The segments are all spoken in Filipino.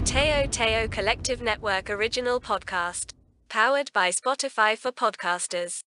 a Teo Teo Collective Network original podcast. Powered by Spotify for podcasters.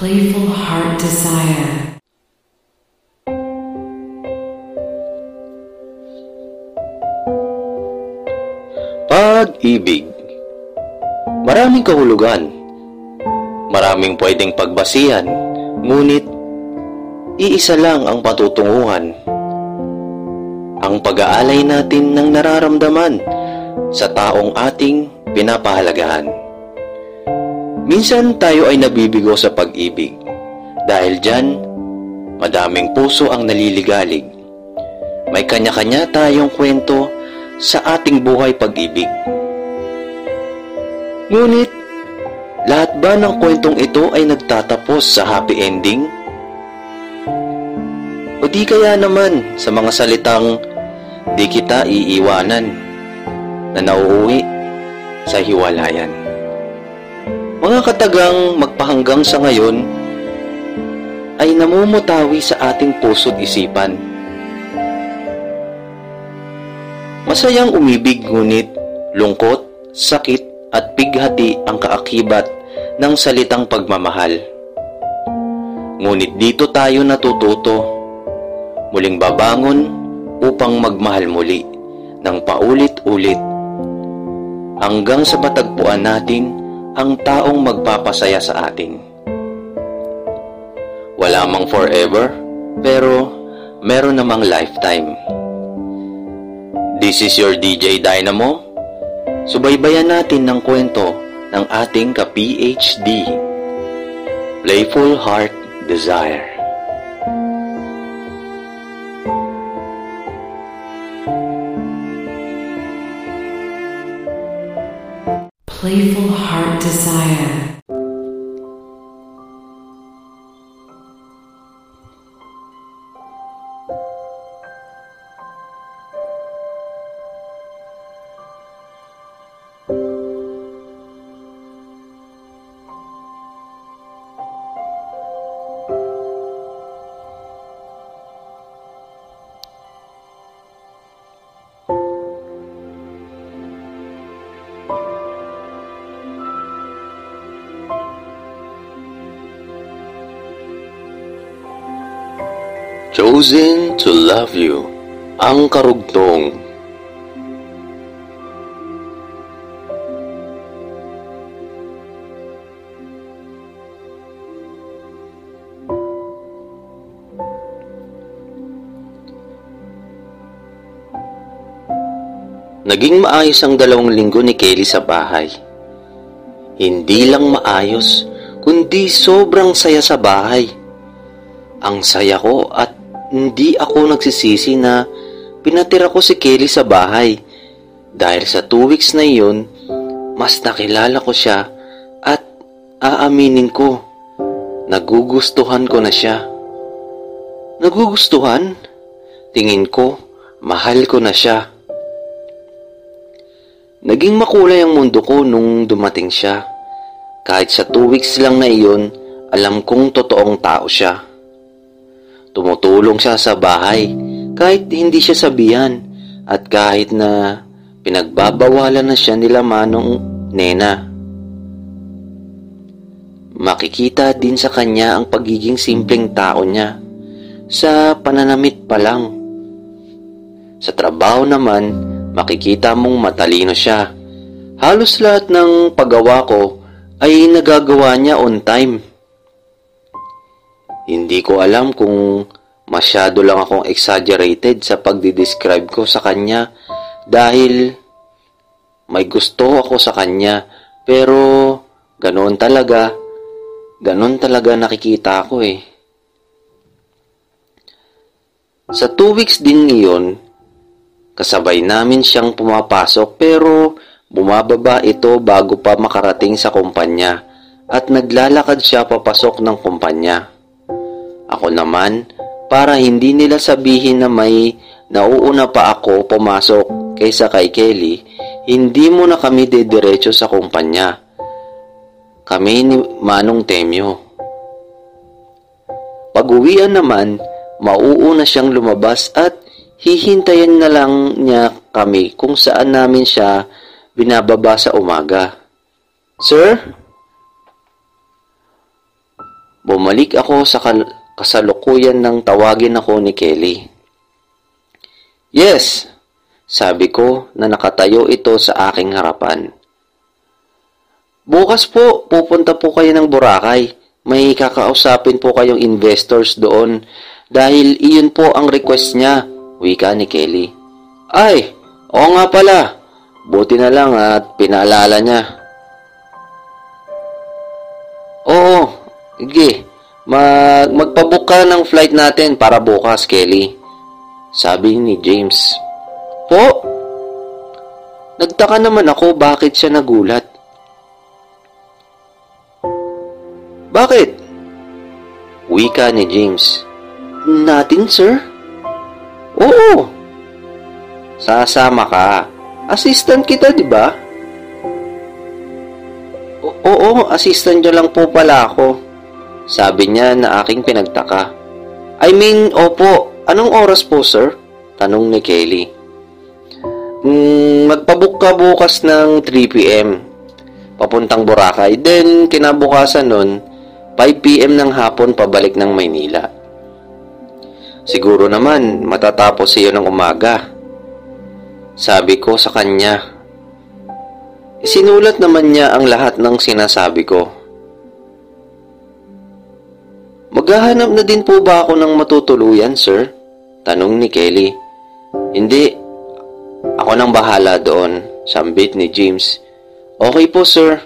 Playful Heart Desire. Pag-ibig. Maraming kahulugan. Maraming pwedeng pagbasihan, ngunit iisa lang ang patutunguhan. Ang pag-aalay natin ng nararamdaman sa taong ating pinapahalagahan. Minsan tayo ay nabibigo sa pag-ibig. Dahil dyan, madaming puso ang naliligalig. May kanya-kanya tayong kwento sa ating buhay pag-ibig. Ngunit, lahat ba ng kwentong ito ay nagtatapos sa happy ending? O di kaya naman sa mga salitang di kita iiwanan na nauuwi sa hiwalayan? Mga katagang magpahanggang sa ngayon ay namumutawi sa ating puso't isipan. Masayang umibig ngunit lungkot, sakit at pighati ang kaakibat ng salitang pagmamahal. Ngunit dito tayo natututo, muling babangon upang magmahal muli ng paulit-ulit hanggang sa matagpuan natin ang taong magpapasaya sa atin. Wala mang forever, pero meron namang lifetime. This is your DJ Dynamo. Subaybayan natin ng kwento ng ating ka-PhD. Playful Heart Desire. Playful Heart Desire. Choosing to love you. Ang karugtong. Naging maayos ang dalawang linggo ni Kelly sa bahay. Hindi lang maayos, kundi sobrang saya sa bahay. Ang saya ko at hindi ako nagsisisi na pinatira ko si Kelly sa bahay. Dahil sa two weeks na iyon, mas nakilala ko siya at aaminin ko, nagugustuhan ko na siya. Nagugustuhan? Tingin ko, mahal ko na siya. Naging makulay ang mundo ko nung dumating siya. Kahit sa two weeks lang na iyon, alam kong totoong tao siya. Tumutulong siya sa bahay kahit hindi siya sabihan at kahit na pinagbabawalan na siya nila manong nena. Makikita din sa kanya ang pagiging simpleng tao niya sa pananamit pa lang. Sa trabaho naman, makikita mong matalino siya. Halos lahat ng paggawa ko ay nagagawa niya on time. Hindi ko alam kung masyado lang akong exaggerated sa pagdidescribe ko sa kanya dahil may gusto ako sa kanya pero ganoon talaga, ganoon talaga nakikita ko eh. Sa two weeks din ngayon, kasabay namin siyang pumapasok pero bumababa ito bago pa makarating sa kumpanya at naglalakad siya papasok ng kumpanya. Ako naman, para hindi nila sabihin na may nauuna pa ako pumasok kaysa kay Kelly, hindi mo na kami dediretso sa kumpanya. Kami ni Manong Temyo. Pag-uwian naman, mauuna siyang lumabas at hihintayin na lang niya kami kung saan namin siya binababa sa umaga. Sir? Bumalik ako sa kal- kasalukuyan ng tawagin ako ni Kelly. Yes, sabi ko na nakatayo ito sa aking harapan. Bukas po, pupunta po kayo ng Boracay. May kakausapin po kayong investors doon dahil iyon po ang request niya, wika ni Kelly. Ay, oo nga pala. Buti na lang at pinaalala niya. Oo, sige. Mag magpabook ng flight natin para bukas, Kelly. Sabi ni James. Po? Nagtaka naman ako bakit siya nagulat. Bakit? Wika ni James. Natin, sir? Oo. Sasama ka. Assistant kita, di ba? Oo, assistant niya lang po pala ako. Sabi niya na aking pinagtaka. I mean, opo, anong oras po, sir? Tanong ni Kelly. Mm, magpabook ka bukas ng 3pm. Papuntang Boracay. Then, kinabukasan nun, 5pm ng hapon pabalik ng Maynila. Siguro naman, matatapos iyo ng umaga. Sabi ko sa kanya. Sinulat naman niya ang lahat ng sinasabi ko. Maghahanap na din po ba ako ng matutuluyan, sir? Tanong ni Kelly. Hindi. Ako nang bahala doon, sambit ni James. Okay po, sir.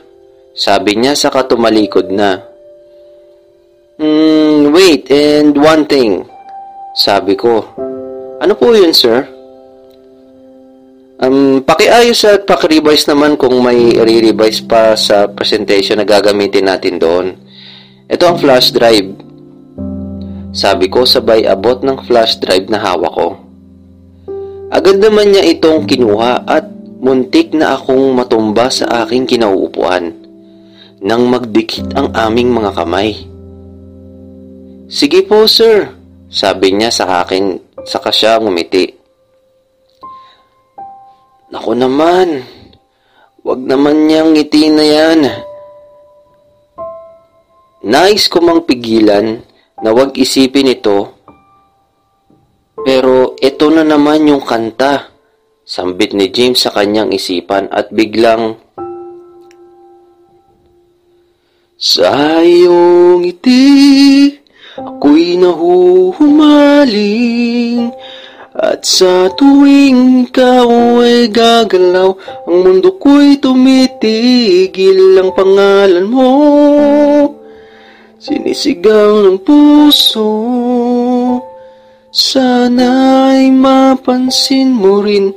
Sabi niya sa katumalikod na. Hmm, wait, and one thing. Sabi ko. Ano po yun, sir? Um, pakiayos at pakirevise naman kung may re-revise pa sa presentation na gagamitin natin doon. Ito ang flash drive. Sabi ko sabay abot ng flash drive na hawak ko. Agad naman niya itong kinuha at muntik na akong matumba sa aking kinauupuan nang magdikit ang aming mga kamay. Sige po, sir, sabi niya sa akin saka siya ngumiti. Naku naman, wag naman niyang ngiti na yan. Nais ko mang pigilan na wag isipin ito Pero ito na naman yung kanta. Sambit ni James sa kanyang isipan at biglang Sa iyong ngiti, ako'y nahuhumaling At sa tuwing ikaw ay gagalaw Ang mundo ko'y tumitigil ang pangalan mo Sinisigaw ng puso Sana'y mapansin mo rin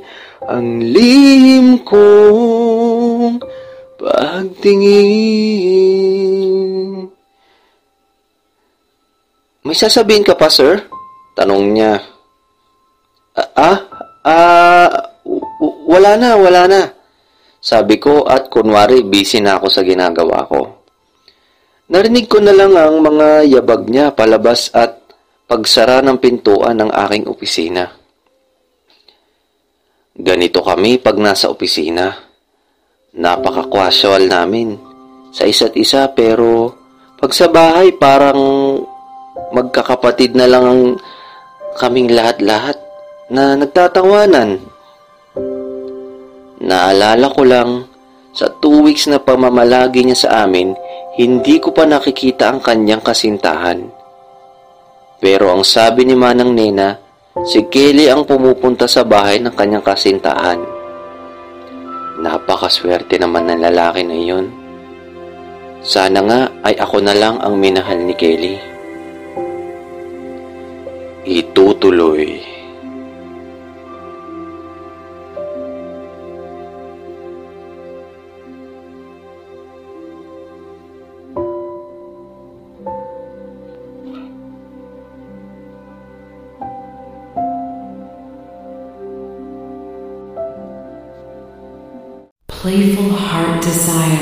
Ang lihim kong pagtingin May sasabihin ka pa, sir? Tanong niya. Ah, ah, wala na, wala na. Sabi ko at kunwari busy na ako sa ginagawa ko. Narinig ko na lang ang mga yabag niya palabas at pagsara ng pintuan ng aking opisina. Ganito kami pag nasa opisina. Napaka-casual namin sa isa't isa pero pag sa bahay parang magkakapatid na lang ang kaming lahat-lahat na nagtatawanan. Naalala ko lang, sa two weeks na pamamalagi niya sa amin, hindi ko pa nakikita ang kanyang kasintahan. Pero ang sabi ni Manang Nena, si Kelly ang pumupunta sa bahay ng kanyang kasintahan. Napakaswerte naman ng lalaki na iyon. Sana nga ay ako na lang ang minahal ni Kelly. Itutuloy. Desire.